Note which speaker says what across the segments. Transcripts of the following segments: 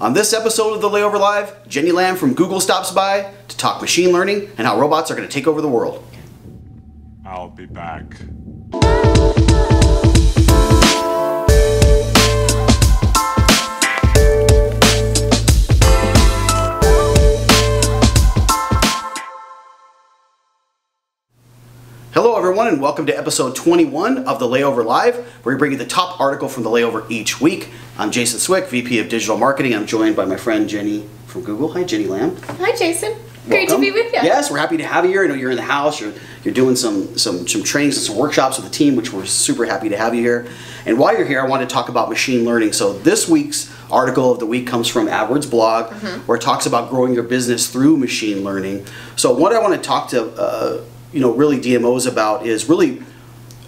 Speaker 1: On this episode of the Layover Live, Jenny Lamb from Google stops by to talk machine learning and how robots are going to take over the world.
Speaker 2: I'll be back.
Speaker 1: Hello, everyone, and welcome to episode 21 of the Layover Live, where we bring you the top article from the layover each week. I'm Jason Swick, VP of Digital Marketing. I'm joined by my friend Jenny from Google. Hi, Jenny Lamb.
Speaker 3: Hi, Jason. Great to be with you.
Speaker 1: Yes, we're happy to have you here. I know you're in the house. You're you're doing some some some trainings and some workshops with the team, which we're super happy to have you here. And while you're here, I want to talk about machine learning. So this week's article of the week comes from AdWords blog,
Speaker 3: Mm-hmm.
Speaker 1: where it talks about growing your business through machine learning. So what I want to talk to uh, you know really DMOs about is really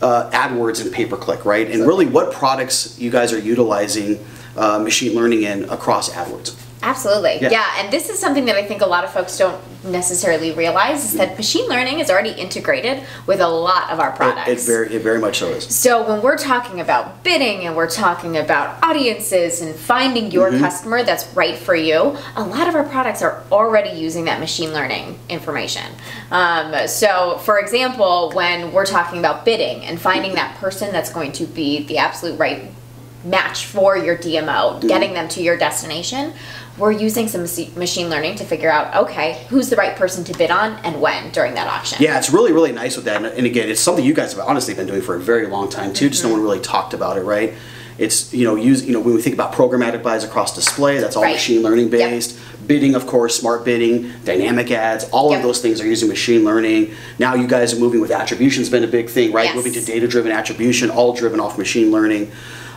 Speaker 1: uh, AdWords and pay per click, right? And really what products you guys are utilizing uh, machine learning in across AdWords.
Speaker 3: Absolutely.
Speaker 1: Yeah.
Speaker 3: Yeah. and this is something that I think a lot of folks don't necessarily realize is that machine learning is already integrated with a lot of our products.
Speaker 1: It, it very it very much so is.
Speaker 3: so when we're talking about bidding and we're talking about audiences and finding your
Speaker 1: Mm-hmm.
Speaker 3: customer that's right for you, a lot of our products are already using that machine learning information. Um, so, for example, when we're talking about bidding and finding that person that's going to be the absolute right match for your DMO,
Speaker 1: Mm-hmm.
Speaker 3: getting them to your destination, we're using some machine learning to figure out okay, who's the right person to bid on and when during that auction.
Speaker 1: Yeah, it's really, really nice with that. And, and again, it's something you guys have honestly been doing for a very long time too. Just no one really talked about it, right? It's you know, use you know when we think about programmatic buys across display, that's all
Speaker 3: Right.
Speaker 1: machine learning
Speaker 3: Yep.
Speaker 1: based. Bidding, of course, smart bidding, dynamic ads, all
Speaker 3: Yep.
Speaker 1: of those things are using machine learning. Now you guys are moving with attribution's been a big thing, right?
Speaker 3: Yes.
Speaker 1: Moving to data driven attribution, all driven off machine learning.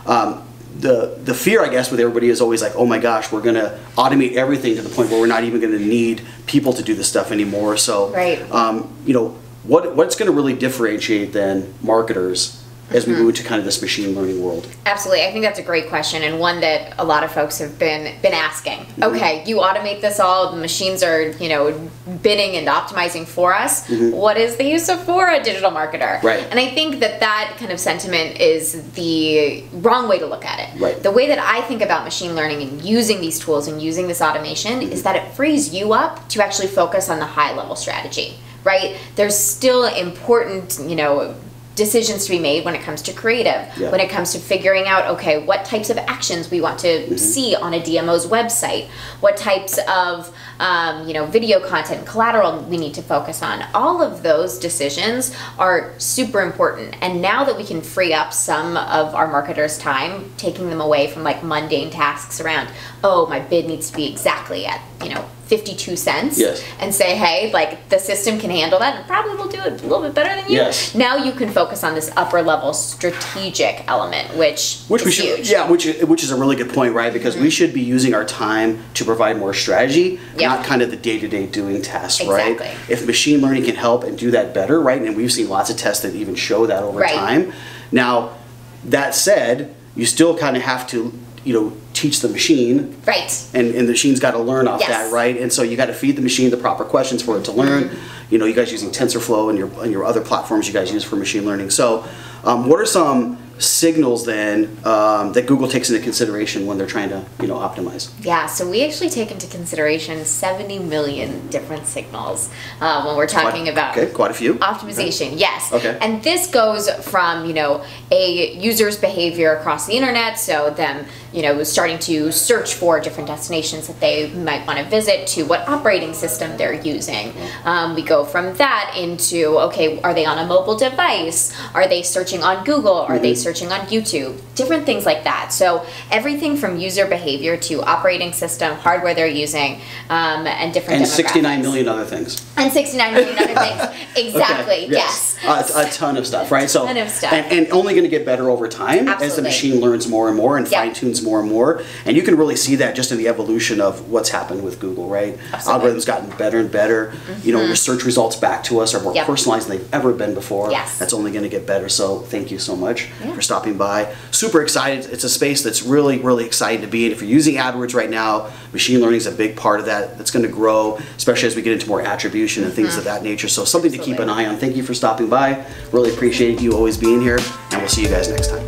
Speaker 1: Um, the the fear, I guess, with everybody is always like, oh my gosh, we're gonna automate everything to the point where we're not even gonna need people to do this stuff anymore. So,
Speaker 3: Right.
Speaker 1: um, you know, what what's gonna really differentiate then marketers as we move to kind of this machine learning world?
Speaker 3: Absolutely. I think that's a great question and one that a lot of folks have been been asking.
Speaker 1: Mm-hmm.
Speaker 3: Okay, you automate this all, the machines are, you know, bidding and optimizing for us. What is the use of for a digital marketer?
Speaker 1: Mm-hmm. Right.
Speaker 3: And I think that that kind of sentiment is the wrong way to look at it.
Speaker 1: Right.
Speaker 3: The way that I think about machine learning and using these tools and using this automation is that it frees you up to actually focus on the high level strategy, right? There's still important, you know, decisions to be made when it comes to creative,
Speaker 1: Yeah.
Speaker 3: when it comes to figuring out, okay, what types of actions we want to
Speaker 1: Mm-hmm.
Speaker 3: see on a DMO's website, what types of, um, you know, video content, collateral we need to focus on. All of those decisions are super important. And now that we can free up some of our marketers' time, taking them away from like mundane tasks around, oh, my bid needs to be exactly at, you know, 52 cents
Speaker 1: Yes.
Speaker 3: and say hey like the system can handle that and probably will do it a little bit better than you
Speaker 1: Yes.
Speaker 3: now you can focus on this upper level strategic element which
Speaker 1: Which we should,
Speaker 3: huge Mm-hmm.
Speaker 1: yeah, which which is a really good point, right? Because we should be using our time to provide more strategy,
Speaker 3: Yeah.
Speaker 1: not kind of the day to day doing tasks,
Speaker 3: Exactly.
Speaker 1: right? If machine learning can help and do that better, right? And we've seen lots of tests that even show that over
Speaker 3: Right.
Speaker 1: time. Now, that said, you still kind of have to, you know, teach the machine
Speaker 3: right
Speaker 1: and, and the machine's got to learn off
Speaker 3: Yes.
Speaker 1: that, right? And so you got to feed the machine the proper questions for it to learn. You know, you guys using TensorFlow and your and your other platforms you guys use for machine learning. So, um, what are some signals then um, that Google takes into consideration when they're trying to you know optimize?
Speaker 3: yeah so we actually take into consideration 70 million different signals uh, when we're talking
Speaker 1: Quite-
Speaker 3: about
Speaker 1: okay, quite a few.
Speaker 3: optimization yes
Speaker 1: Okay.
Speaker 3: and this goes from you know a user's behavior across the internet so them you know starting to search for different destinations that they might want to visit to what operating system they're using um, we go from that into okay are they on a mobile device are they searching on google are
Speaker 1: Mm-hmm.
Speaker 3: they searching on youtube different things like that so everything from user behavior to operating system hardware they're using um, and different
Speaker 1: And 69
Speaker 3: demographics.
Speaker 1: million other things.
Speaker 3: and 69 million other things exactly
Speaker 1: Okay,
Speaker 3: yes,
Speaker 1: A, a ton of stuff, right? So,
Speaker 3: Ton of stuff.
Speaker 1: And, and only going to get better over time as the machine learns more and more and
Speaker 3: Yeah.
Speaker 1: fine tunes more and more. And you can really see that just in the evolution of what's happened with Google, right?
Speaker 3: Absolutely.
Speaker 1: Algorithms gotten better and better. You know, mm-hmm. your search results back to us are more
Speaker 3: Yep.
Speaker 1: personalized than they've ever been before.
Speaker 3: Yes.
Speaker 1: That's only going to get better. So, thank you so much
Speaker 3: Yeah.
Speaker 1: for stopping by. Super excited. It's a space that's really, really exciting to be in. If you're using AdWords right now, machine learning is a big part of that. That's going to grow, especially as we get into more attribution and things of mm-hmm. that nature. So, something to keep an eye on. Thank you for stopping by. Really appreciate you always being here, and we'll see you guys next time.